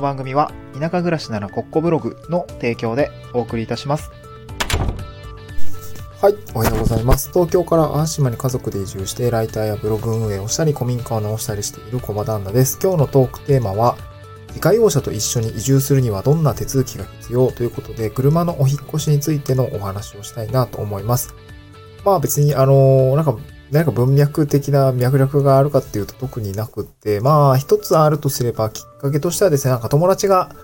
の番組は田舎暮らしならコッコブログの提供でお送りいたします。はい、おはようございます。東京から淡島に家族で移住して、ライターやブログ運営をしたり、古民家を直したりしている小場旦那です。今日のトークテーマは、自家用車と一緒に移住するにはどんな手続きが必要ということで、車のお引越しについてのお話をしたいなと思います。まあ別に、あのなんか、何か文脈的な脈絡があるかっていうと特になくって、まあ一つあるとすればきっかけとしてはですね、なんか友達が、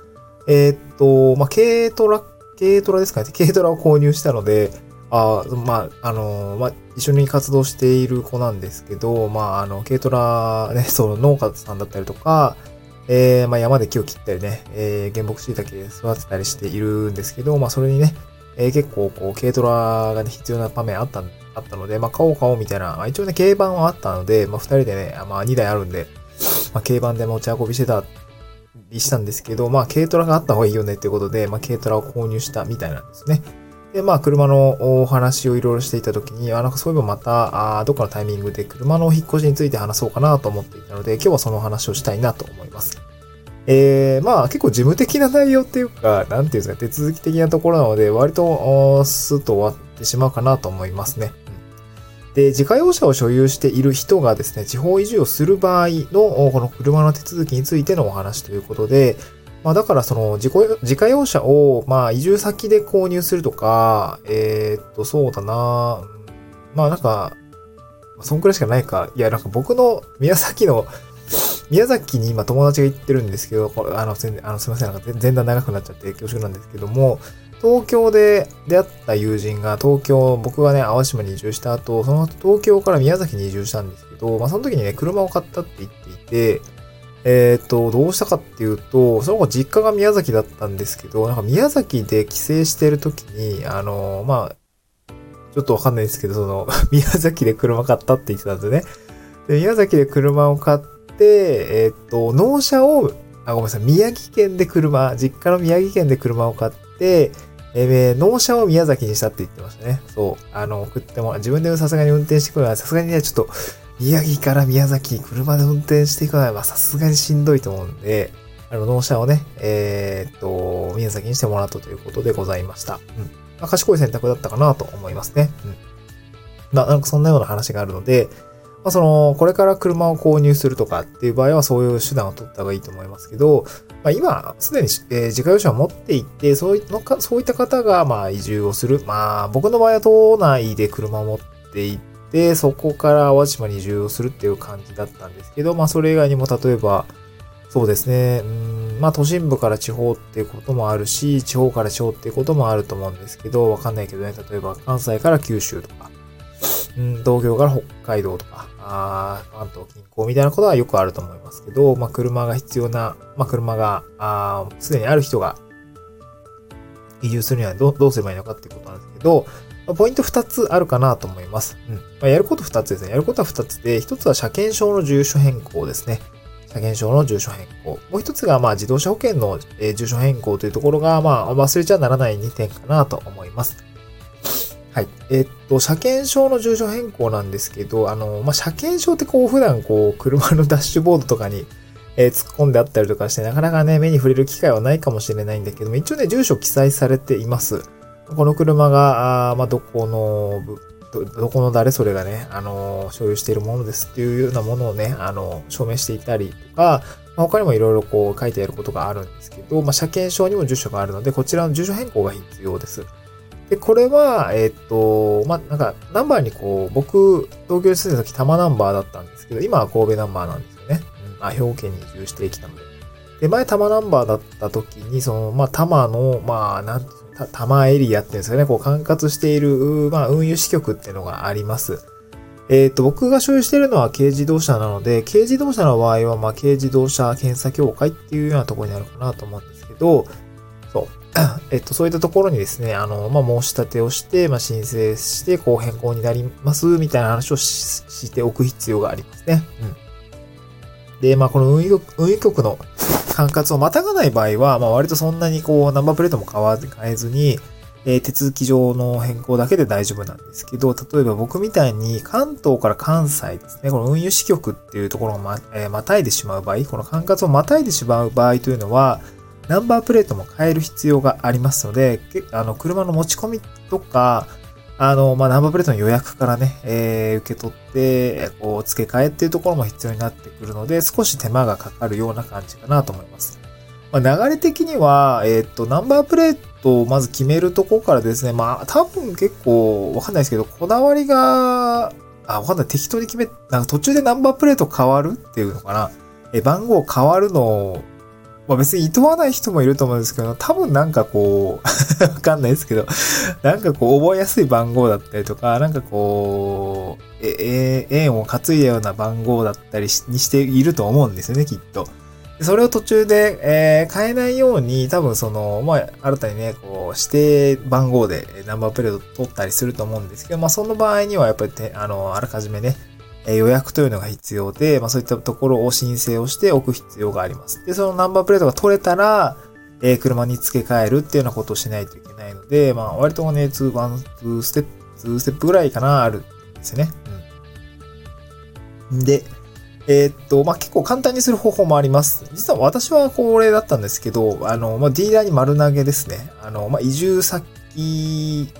えーっと、まあ軽トラ、軽トラですかね、軽トラを購入したので、あまあ、あの、まあ、一緒に活動している子なんですけど、まあ、あの、軽トラね、その農家さんだったりとか、えー、まあ、山で木を切ったりね、えー、原木椎茸育てたりしているんですけど、まあ、それにね、えー、結構、こう、軽トラがね、必要な場面あったん、あったので、まあ、買おう買おうみたいな、まあ、一応ね、軽バンはあったので、まあ、二人でね、まあ、二台あるんで、まあ、軽バンで持ち運びしてたりしたんですけど、まあ、軽トラがあった方がいいよねっていうことで、まあ、軽トラを購入したみたいなんですね。で、まあ、車のお話をいろいろしていたときに、あ、なんかそういえばまた、あどっかのタイミングで車のお引っ越しについて話そうかなと思っていたので、今日はその話をしたいなと思います。えー、まあ結構事務的な内容っていうか、なんていうんですか、手続き的なところなので、割と、スッと終わってしまうかなと思いますね。で、自家用車を所有している人がですね、地方移住をする場合の、この車の手続きについてのお話ということで、まあだからその自己、自家用車を、まあ移住先で購入するとか、えー、っと、そうだなまあなんか、そんくらいしかないか。いや、なんか僕の宮崎の、宮崎に今友達が行ってるんですけど、これあの、あのすいません、なんか前段長くなっちゃって恐縮なんですけども、東京で出会った友人が東京、僕がね、淡島に移住した後、その後東京から宮崎に移住したんですけど、まあその時にね、車を買ったって言っていて、えっ、と、どうしたかっていうと、その子実家が宮崎だったんですけど、なんか宮崎で帰省してる時に、あの、まあ、ちょっとわかんないですけど、その、宮崎で車買ったって言ってたんですよね。で、宮崎で車を買って、えっ、と、納車を、あ、ごめんなさい、宮城県で車、実家の宮城県で車を買って、えー、納車を宮崎にしたって言ってましたね。そう。あの、送っても、自分でさすがに運転してくるのは、さすがにね、ちょっと、宮城から宮崎、車で運転していくのは、さすがにしんどいと思うんで、あの、納車をね、えー、っと、宮崎にしてもらったということでございました。うん。まあ、賢い選択だったかなと思いますね。うん。まあ、なんかそんなような話があるので、まあ、その、これから車を購入するとかっていう場合はそういう手段を取った方がいいと思いますけど、まあ、今、すでに、えー自家用車を持っていて、そういのか、そういった方が、まあ、移住をする。まあ、僕の場合は都内で車を持っていて、そこから淡路島に移住をするっていう感じだったんですけど、まあ、それ以外にも、例えば、そうですね、うん、まあ、都心部から地方っていうこともあるし、地方から地方っていうこともあると思うんですけど、わかんないけどね、例えば、関西から九州とか、うん、東京から北海道とか、あ関東近郊みたいなことはよくあると思いますけど、まあ、車が必要な、まあ、車が、あすでにある人が移住するにはどうどうすればいいのかっていうことなんですけど、まあポイント2つあるかなと思います。うん。まあ、やること2つですね。やることは2つで、1つは車検証の住所変更ですね。車検証の住所変更。もう1つが、まあ、自動車保険の、えー住所変更というところが、まあ、忘れちゃならない2点かなと思います。はい。えっと、車検証の住所変更なんですけど、あの、まあ、車検証ってこう、普段こう、車のダッシュボードとかに、えー突っ込んであったりとかして、なかなかね、目に触れる機会はないかもしれないんだけども、一応ね、住所記載されています。この車が、あまあ、どこの、ど、どこの誰それがね、あの所有しているものですっていうようなものをね、あの証明していたりとか、まあ他にもいろいろこう書いてあることがあるんですけど、まあ、車検証にも住所があるので、こちらの住所変更が必要です。で、これは、えっと、まあ、なんか、ナンバーにこう、僕、東京に住んでた時、多摩ナンバーだったんですけど、今は神戸ナンバーなんですよね。うん、あ、兵庫県に移住してきたので。で、前、多摩ナンバーだった時に、その、まあ、多摩の、まあ、なん多摩エリアっていうんですかね、こう、管轄している、まあ、運輸支局っていうのがあります。えっ、と、僕が所有しているのは軽自動車なので、軽自動車の場合は、まあ、軽自動車検査協会っていうようなところになるかなと思うんですけど、そう。えっと、そういったところにですね、あの、まあ、申し立てをして、まあ、申請して、こう変更になります、みたいな話をししておく必要がありますね。うん。で、まあ、この運輸局、運輸局の 管轄をまたがない場合は、まあ、割とそんなにこう、ナンバープレートも変わ変えずに、えー、手続き上の変更だけで大丈夫なんですけど、例えば僕みたいに関東から関西ですね、この運輸支局っていうところをま、えー、またいでしまう場合、この管轄をまたいでしまう場合というのは、ナンバープレートも変える必要がありますので、あの、車の持ち込みとか、あの、まあ、ナンバープレートの予約からね、えー、受け取って、こう、付け替えっていうところも必要になってくるので、少し手間がかかるような感じかなと思います。まあ、流れ的には、えっ、ー、と、ナンバープレートをまず決めるところからですね、まあ、多分結構わかんないですけど、こだわりが、あ、わかんない。適当に決め、なんか途中でナンバープレート変わるっていうのかな。え、番号変わるのをまあ別に厭わない人もいると思うんですけど、多分なんかこう わかんないですけど、なんかこう覚えやすい番号だったりとか、なんかこう、え、え、円を担いだような番号だったりにしていると思うんですよね、きっと。それを途中で、えー、変えないように、多分その、まあ、新たにね、こう、指定番号でナンバープレート取ったりすると思うんですけど、まあ、その場合にはやっぱりて、あの、あらかじめね、え予約というのが必要で、まあ、そういったところを申請をしておく必要があります。で、そのナンバープレートが取れたら、えー、車に付け替えるっていうようなことをしないといけないので、まあ、割とね、2、1、2ステップ、2ステップぐらいかな、あるんですよね。うん。で、えー、っと、まあ、結構簡単にする方法もあります。実は私はこれだったんですけど、あの、まあ、ディーラーに丸投げですね。あの、まあ、移住先、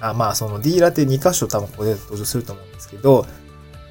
あ、まあ、そのディーラーって2箇所多分ここで登場すると思うんですけど、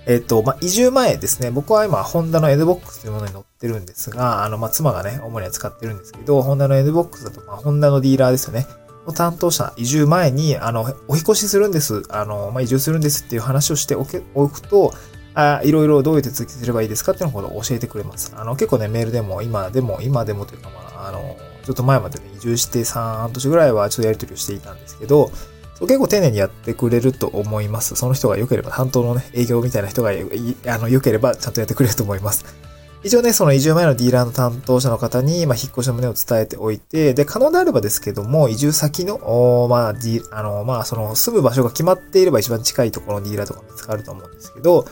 えっと、まあ、移住前ですね、僕は今、ホンダの N-BOX というものに乗ってるんですが、あの、まあ、妻がね、主には使ってるんですけど、ホンダの N-BOX だと、まあ、ホンダのディーラーですよね。担当者、移住前に、あの、お引越しするんです。あの、まあ、移住するんですっていう話をしておけ、おくと、あいろいろどういう手続きすればいいですかっていうのを教えてくれます。あの、結構ね、メールでも、今でも、今でもというか、まあ、あの、ちょっと前までね、移住して3半年ぐらいはちょっとやり取りをしていたんですけど、結構丁寧にやってくれると思います。その人が良ければ、担当のね、営業みたいな人が、良ければちゃんとやってくれると思います。一応ね、その移住前のディーラーの担当者の方に、まあ、引っ越しの旨を伝えておいて、で、可能であればですけども、移住先の、まあ、ディあの、まあ、その、住む場所が決まっていれば一番近いところのディーラーとか見つかると思うんですけど、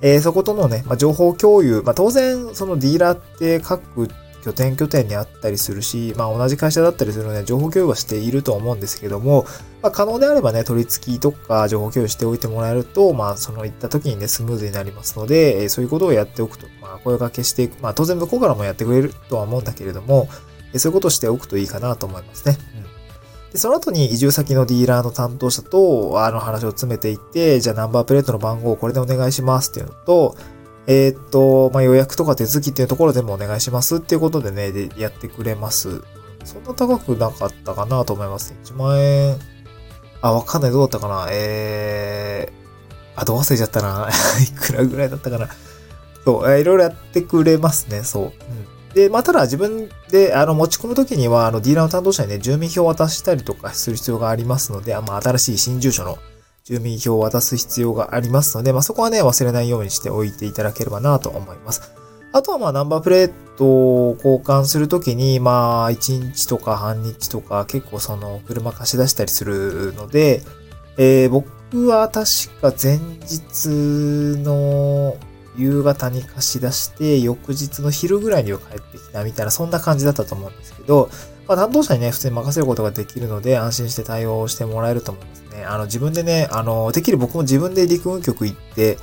えー、そことのね、まあ、情報共有、まあ、当然、そのディーラーって各拠点拠点にあったりするし、まあ、同じ会社だったりするので、情報共有はしていると思うんですけども、まあ、可能であればね、取り付きとか情報共有しておいてもらえると、まあ、その行った時にね、スムーズになりますので、えそういうことをやっておくと、まあ、声掛けしていく。まあ、当然向こうからもやってくれるとは思うんだけれども、えそういうことをしておくといいかなと思いますね。うんで、その後に移住先のディーラーの担当者と、あの話を詰めていって、じゃあナンバープレートの番号をこれでお願いしますっていうのと、えー、っと、まあ、予約とか手続きっていうところでもお願いしますっていうことでね、で、やってくれます。そんな高くなかったかなと思います。1万円、あ、わかんない。どうだったかな？えー、あ、どう忘れちゃったな。いくらぐらいだったかな？そう、えー、いろいろやってくれますね。そう。うん。で、まあ、ただ自分で、あの、持ち込むときには、あの、ディーラーの担当者にね、住民票を渡したりとかする必要がありますので、あまあ、新しい新住所の住民票を渡す必要がありますので、まあ、そこはね、忘れないようにしておいていただければなと思います。あとはまあナンバープレートを交換するときに、まあ1日とか半日とか結構その車貸し出したりするので、えー、僕は確か前日の夕方に貸し出して、翌日の昼ぐらいには帰ってきたみたいな、そんな感じだったと思うんですけど、まあ担当者にね、普通に任せることができるので、安心して対応してもらえると思いますね。あの、自分でね、あの、できる僕も自分で陸運局行って、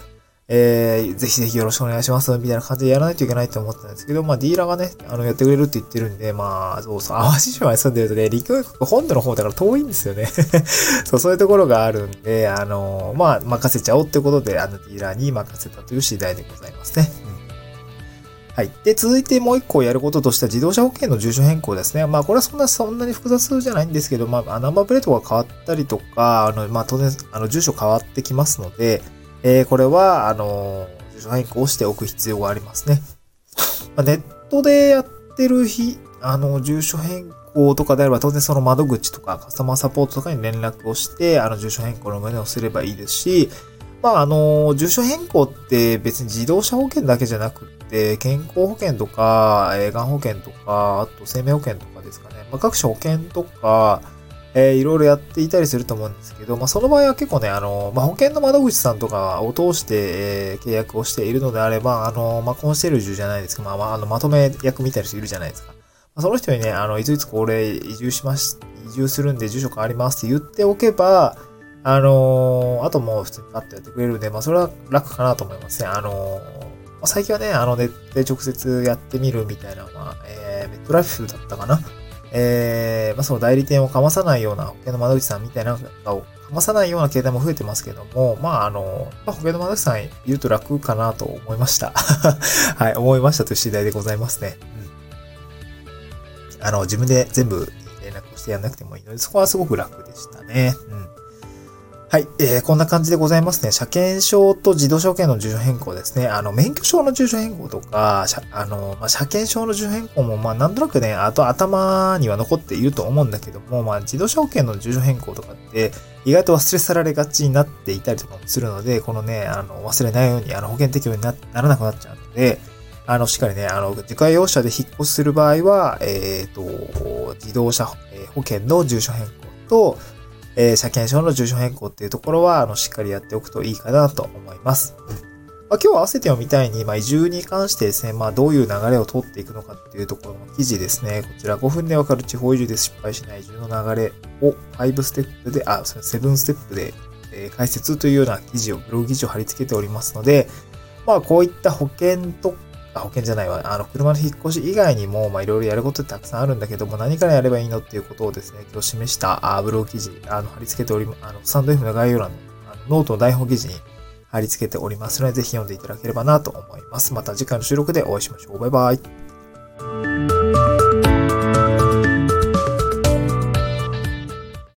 えー、ぜひぜひよろしくお願いします、みたいな感じでやらないといけないと思ったんですけど、まあ、ディーラーがね、あの、やってくれるって言ってるんで、まあ、そうそう、淡路島に住んでるとね、陸運局本土の方だから遠いんですよね そう、そういうところがあるんで、あの、まあ、任せちゃおうってことで、あの、ディーラーに任せたという次第でございますね。はい。で、続いてもう一個やることとしては自動車保険の住所変更ですね。まあ、これはそんな、そんなに複雑じゃないんですけど、まあ、ナンバープレートが変わったりとか、あの、まあ、当然、あの、住所変わってきますので、えー、これは、あの、住所変更をしておく必要がありますね。まあ、ネットでやってる日、あの、住所変更とかであれば、当然その窓口とかカスタマーサポートとかに連絡をして、あの、住所変更の旨をすればいいですし、まあ、あの、住所変更って別に自動車保険だけじゃなくて、健康保険とか、えー、がん保険とか、あと生命保険とかですかね。まあ、各種保険とか、えー、いろいろやっていたりすると思うんですけど、まあ、その場合は結構ね、あの、まあ、保険の窓口さんとかを通して、えー、契約をしているのであれば、あの、まあ、コンシェルジュじゃないですか、まあ、まあ、あの、まとめ役みたいな人いるじゃないですか。まあその人にね、あの、いついつこれ移住しまし、移住するんで住所変わりますって言っておけば、あのー、あともう普通にパッとやってくれるんで、まあそれは楽かなと思いますね。あのー、最近はね、あのネットで直接やってみるみたいなのは、えー、メットライフだったかなえー、まあその代理店をかまさないような保険の窓口さんみたいなのをかまさないような携帯も増えてますけども、まああの、まあ、保険の窓口さん言うと楽かなと思いました。はい、思いましたという次第でございますね。うん。あの、自分で全部連絡をしてやんなくてもいいので、そこはすごく楽でしたね。うん。はい、えー、こんな感じでございますね。車検証と自動車保険の住所変更ですね。あの、免許証の住所変更とか、あの、まあ、車検証の住所変更も、まあ、なんとなくね、あと頭には残っていると思うんだけども、まあ、自動車保険の住所変更とかって、意外と忘れ去られがちになっていたりとかもするので、このね、あの、忘れないように、あの、保険適用にならなくなっちゃうので、あの、しっかりね、あの、自家用車で引っ越しする場合は、えっ、ー、と、自動車保険の住所変更と、えー、車検証の住所変更っていうところは、あの、しっかりやっておくといいかなと思います。まあ、今日合わせて読みたいに、まあ、移住に関してですね、まあ、どういう流れを通っていくのかっていうところの記事ですね。こちら5分でわかる地方移住で失敗しない移住の流れを5ステップで、あ、それ7ステップで、え、解説というような記事を、ブログ記事を貼り付けておりますので、まあ、こういった保険とあ、保険じゃないわ。あの、車の引っ越し以外にも、まあ、いろいろやることってたくさんあるんだけども、何からやればいいのっていうことをですね、今日示した、あブログ記事、あの、貼り付けており、あの、スタンド F の概要欄の、あのノートの台本記事に貼り付けておりますので、ぜひ読んでいただければなと思います。また次回の収録でお会いしましょう。バイバイ。